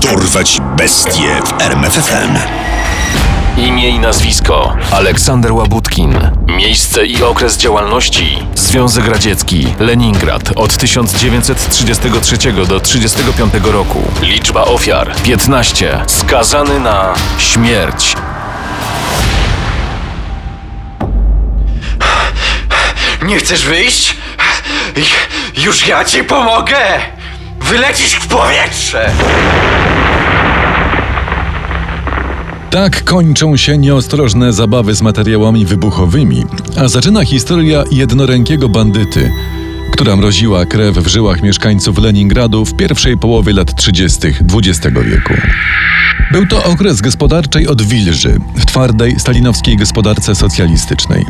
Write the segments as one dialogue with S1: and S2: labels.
S1: Dorwać bestie w RMFFM.
S2: Imię i nazwisko Aleksander Łabutkin. Miejsce i okres działalności Związek Radziecki, Leningrad od 1933 do 1935 roku. Liczba ofiar 15. Skazany na śmierć.
S3: Nie chcesz wyjść? Już ja ci pomogę! Wylecisz w powietrze!
S4: Tak kończą się nieostrożne zabawy z materiałami wybuchowymi, a zaczyna historia jednorękiego bandyty, która mroziła krew w żyłach mieszkańców Leningradu w pierwszej połowie lat 30. XX wieku. Był to okres gospodarczej odwilży w twardej stalinowskiej gospodarce socjalistycznej.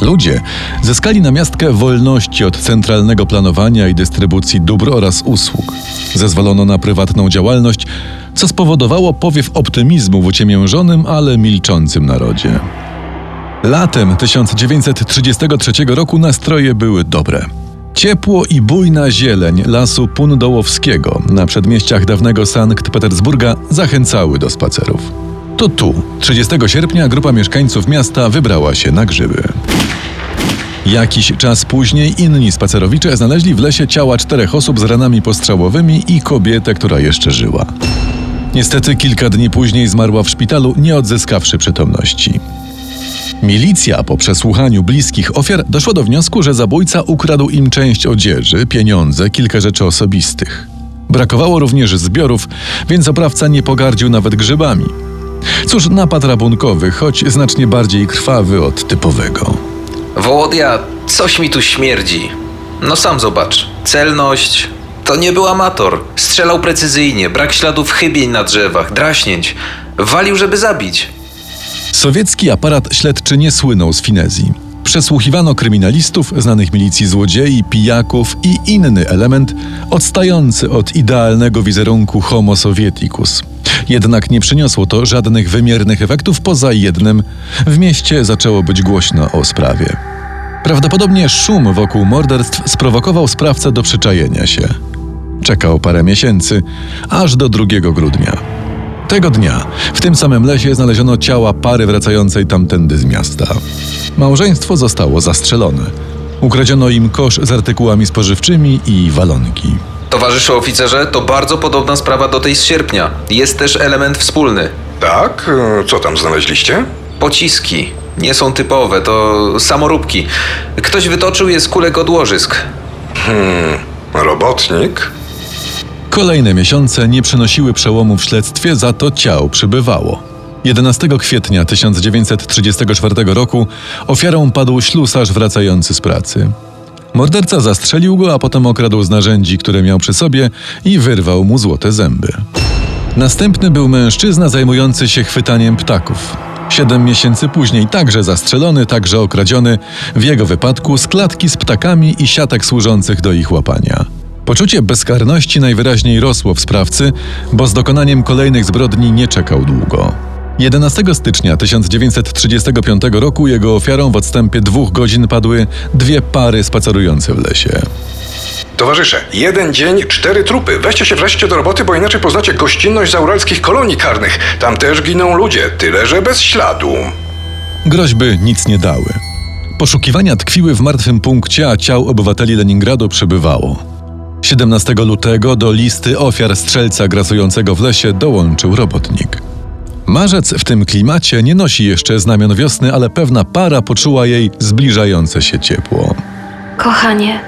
S4: Ludzie zyskali na miastkę wolności od centralnego planowania i dystrybucji dóbr oraz usług. Zezwolono na prywatną działalność, co spowodowało powiew optymizmu w uciemiężonym, ale milczącym narodzie. Latem 1933 roku nastroje były dobre. Ciepło i bujna zieleń lasu Pundołowskiego na przedmieściach dawnego Sankt Petersburga zachęcały do spacerów. To tu, 30 sierpnia, grupa mieszkańców miasta wybrała się na grzyby. Jakiś czas później inni spacerowicze znaleźli w lesie ciała czterech osób z ranami postrzałowymi i kobietę, która jeszcze żyła. Niestety kilka dni później zmarła w szpitalu, nie odzyskawszy przytomności. Milicja po przesłuchaniu bliskich ofiar doszła do wniosku, że zabójca ukradł im część odzieży, pieniądze, kilka rzeczy osobistych. Brakowało również zbiorów, więc oprawca nie pogardził nawet grzybami. Cóż, napad rabunkowy, choć znacznie bardziej krwawy od typowego.
S3: Wołodia, coś mi tu śmierdzi. No sam zobacz. Celność. To nie był amator. Strzelał precyzyjnie, brak śladów chybień na drzewach, draśnięć. Walił, żeby zabić.
S4: Sowiecki aparat śledczy nie słynął z finezji. Przesłuchiwano kryminalistów, znanych milicji złodziei, pijaków i inny element odstający od idealnego wizerunku Homo Sovieticus. Jednak nie przyniosło to żadnych wymiernych efektów poza jednym. W mieście zaczęło być głośno o sprawie. Prawdopodobnie szum wokół morderstw sprowokował sprawcę do przyczajenia się. Czekał parę miesięcy, aż do 2 grudnia. Tego dnia w tym samym lesie znaleziono ciała pary wracającej tamtędy z miasta. Małżeństwo zostało zastrzelone. Ukradziono im kosz z artykułami spożywczymi i walonki.
S3: Towarzyszu oficerze, to bardzo podobna sprawa do tej z sierpnia. Jest też element wspólny.
S5: Tak? E, Co tam znaleźliście?
S3: Pociski. Nie są typowe, to samoróbki. Ktoś wytoczył je z kulek od łożysk.
S5: Robotnik?
S4: Kolejne miesiące nie przynosiły przełomu w śledztwie, za to ciał przybywało. 11 kwietnia 1934 roku ofiarą padł ślusarz wracający z pracy. Morderca zastrzelił go, a potem okradł z narzędzi, które miał przy sobie i wyrwał mu złote zęby. Następny był mężczyzna zajmujący się chwytaniem ptaków. Siedem miesięcy później także zastrzelony, także okradziony, w jego wypadku z klatki z ptakami i siatek służących do ich łapania. Poczucie bezkarności najwyraźniej rosło w sprawcy, bo z dokonaniem kolejnych zbrodni nie czekał długo. 11 stycznia 1935 roku jego ofiarą w odstępie dwóch godzin padły dwie pary spacerujące w lesie.
S5: Towarzysze, jeden dzień, cztery trupy. Weźcie się wreszcie do roboty, bo inaczej poznacie gościnność zauralskich kolonii karnych. Tam też giną ludzie, tyle że bez śladu.
S4: Groźby nic nie dały. Poszukiwania tkwiły w martwym punkcie, a ciał obywateli Leningradu przybywało. 17 lutego do listy ofiar strzelca grasującego w lesie dołączył robotnik. Marzec w tym klimacie nie nosi jeszcze znamion wiosny, ale pewna para poczuła jej zbliżające się ciepło.
S6: Kochanie,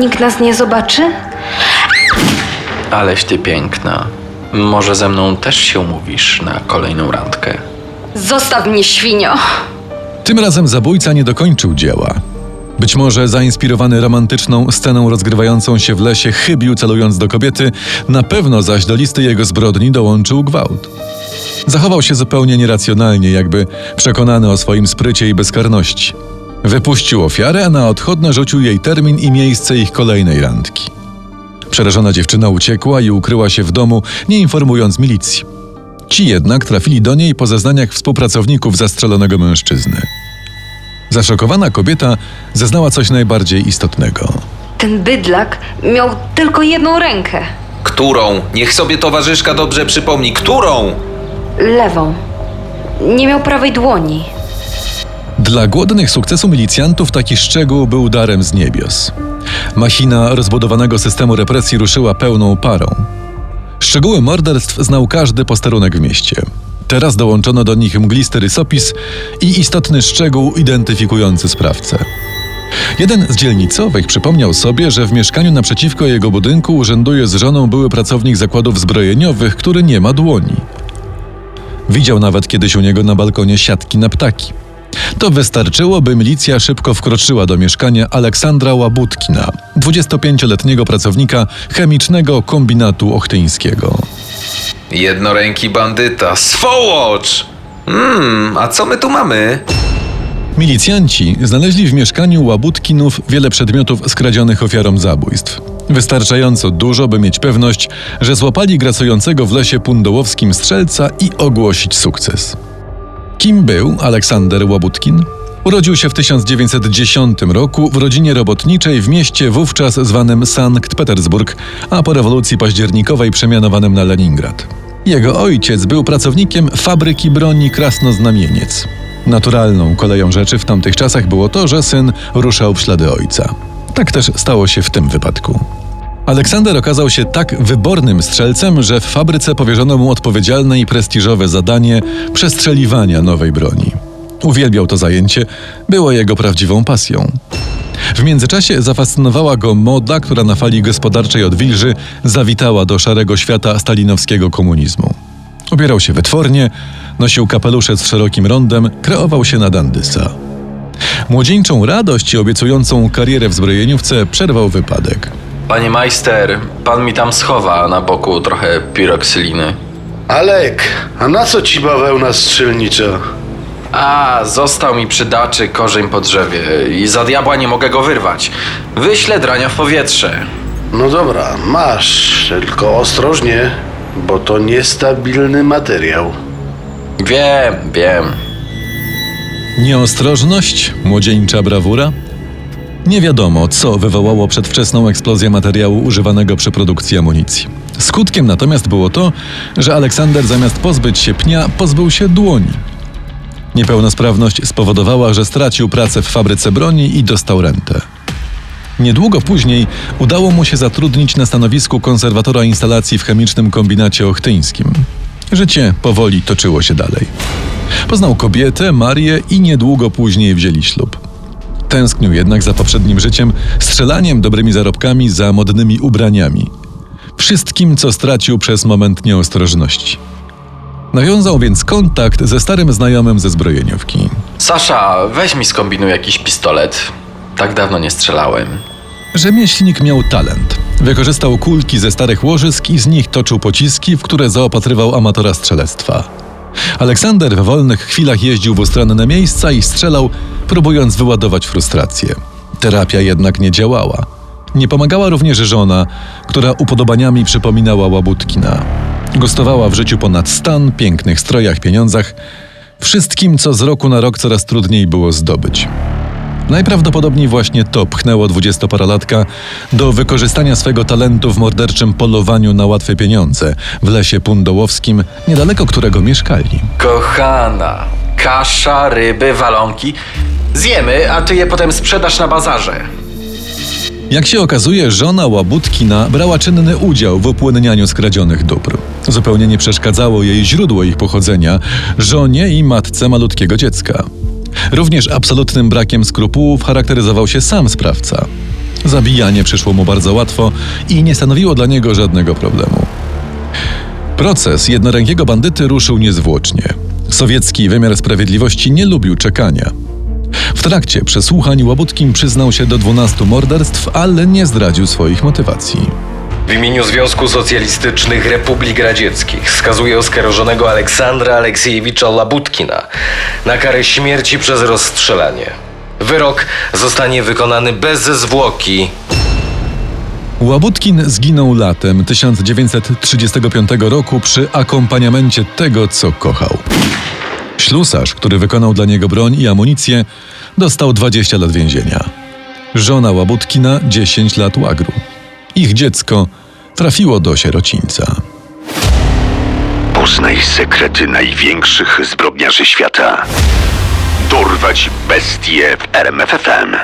S6: nikt nas nie zobaczy?
S7: Aleś ty piękna. Może ze mną też się umówisz na kolejną randkę.
S6: Zostaw mnie, świnio!
S4: Tym razem zabójca nie dokończył dzieła. Być może zainspirowany romantyczną sceną rozgrywającą się w lesie chybił celując do kobiety, na pewno zaś do listy jego zbrodni dołączył gwałt. Zachował się zupełnie nieracjonalnie, jakby przekonany o swoim sprycie i bezkarności. Wypuścił ofiarę, a na odchodne rzucił jej termin i miejsce ich kolejnej randki. Przerażona dziewczyna uciekła i ukryła się w domu, nie informując milicji. Ci jednak trafili do niej po zeznaniach współpracowników zastrzelonego mężczyzny. Zaszokowana kobieta zeznała coś najbardziej istotnego.
S6: Ten bydlak miał tylko jedną rękę.
S3: Którą? Niech sobie towarzyszka dobrze przypomni. Którą?
S6: Lewą. Nie miał prawej dłoni.
S4: Dla głodnych sukcesu milicjantów taki szczegół był darem z niebios. Machina rozbudowanego systemu represji ruszyła pełną parą. Szczegóły morderstw znał każdy posterunek w mieście. Teraz dołączono do nich mglisty rysopis i istotny szczegół identyfikujący sprawcę. Jeden z dzielnicowych przypomniał sobie, że w mieszkaniu naprzeciwko jego budynku urzęduje z żoną były pracownik zakładów zbrojeniowych, który nie ma dłoni. Widział nawet kiedyś u niego na balkonie siatki na ptaki. To wystarczyło, by milicja szybko wkroczyła do mieszkania Aleksandra Łabutkina, 25-letniego pracownika chemicznego kombinatu ochtyńskiego.
S3: Jednoręki bandyta. Swołocz! Mmm, a co my tu mamy?
S4: Milicjanci znaleźli w mieszkaniu Łabutkinów wiele przedmiotów skradzionych ofiarom zabójstw. Wystarczająco dużo, by mieć pewność, że złapali grasującego w lesie pundołowskim strzelca i ogłosić sukces. Kim był Aleksander Łabutkin? Urodził się w 1910 roku w rodzinie robotniczej w mieście wówczas zwanym Sankt Petersburg, a po rewolucji październikowej przemianowanym na Leningrad. Jego ojciec był pracownikiem fabryki broni Krasnoznamieniec. Naturalną koleją rzeczy w tamtych czasach było to, że syn ruszał w ślady ojca. Tak też stało się w tym wypadku. Aleksander okazał się tak wybornym strzelcem, że w fabryce powierzono mu odpowiedzialne i prestiżowe zadanie przestrzeliwania nowej broni. Uwielbiał to zajęcie, było jego prawdziwą pasją. W międzyczasie zafascynowała go moda, która na fali gospodarczej odwilży zawitała do szarego świata stalinowskiego komunizmu. Ubierał się wytwornie, nosił kapelusze z szerokim rondem, kreował się na dandysa. Młodzieńczą radość i obiecującą karierę w zbrojeniówce przerwał wypadek.
S7: Panie majster, pan mi tam schowa na boku trochę piroksyliny.
S8: Alek, a na co ci bawełna strzelnicza?
S7: A, został mi przydaczy korzeń po drzewie i za diabła nie mogę go wyrwać. Wyślę drania w powietrze.
S8: No dobra, masz, tylko ostrożnie, bo to niestabilny materiał.
S7: Wiem, wiem.
S4: Nieostrożność, młodzieńcza brawura? Nie wiadomo, co wywołało przedwczesną eksplozję materiału używanego przy produkcji amunicji. Skutkiem natomiast było to, że Aleksander zamiast pozbyć się pnia, pozbył się dłoni. Niepełnosprawność spowodowała, że stracił pracę w fabryce broni i dostał rentę. Niedługo później udało mu się zatrudnić na stanowisku konserwatora instalacji w chemicznym kombinacie ochtyńskim. Życie powoli toczyło się dalej. Poznał kobietę, Marię i niedługo później wzięli ślub. Tęsknił jednak za poprzednim życiem, strzelaniem, dobrymi zarobkami, za modnymi ubraniami. Wszystkim, co stracił przez moment nieostrożności. Nawiązał więc kontakt ze starym znajomym ze zbrojeniówki.
S7: Sasza, weź mi skombinuj jakiś pistolet. Tak dawno nie strzelałem.
S4: Rzemieślnik miał talent. Wykorzystał kulki ze starych łożysk i z nich toczył pociski, w które zaopatrywał amatora strzelectwa. Aleksander w wolnych chwilach jeździł w ustronne miejsca i strzelał, próbując wyładować frustrację. Terapia jednak nie działała. Nie pomagała również żona, która upodobaniami przypominała Łabutkina. Gostowała w życiu ponad stan, pięknych strojach, pieniądzach, wszystkim, co z roku na rok coraz trudniej było zdobyć. Najprawdopodobniej właśnie to pchnęło dwudziestoparolatka do wykorzystania swego talentu w morderczym polowaniu na łatwe pieniądze w lesie pundołowskim, niedaleko którego mieszkali.
S7: Kochana, kasza, ryby, walonki. Zjemy, a ty je potem sprzedasz na bazarze.
S4: Jak się okazuje, żona Łabutkina brała czynny udział w opłynnianiu skradzionych dóbr. Zupełnie nie przeszkadzało jej źródło ich pochodzenia, żonie i matce malutkiego dziecka. Również absolutnym brakiem skrupułów charakteryzował się sam sprawca. Zabijanie przyszło mu bardzo łatwo i nie stanowiło dla niego żadnego problemu. Proces jednorękiego bandyty ruszył niezwłocznie. Sowiecki wymiar sprawiedliwości nie lubił czekania. W trakcie przesłuchań Łabutkin przyznał się do 12 morderstw, ale nie zdradził swoich motywacji.
S9: W imieniu Związku Socjalistycznych Republik Radzieckich skazuję oskarżonego Aleksandra Aleksiejewicza Labutkina na karę śmierci przez rozstrzelanie. Wyrok zostanie wykonany bez zwłoki.
S4: Łabutkin zginął latem 1935 roku przy akompaniamencie tego, co kochał. Ślusarz, który wykonał dla niego broń i amunicję, dostał 20 lat więzienia. Żona Łabutkina 10 lat łagru. Ich dziecko trafiło do sierocińca.
S1: Poznaj sekrety największych zbrodniarzy świata. Dorwać bestie w RMFFM.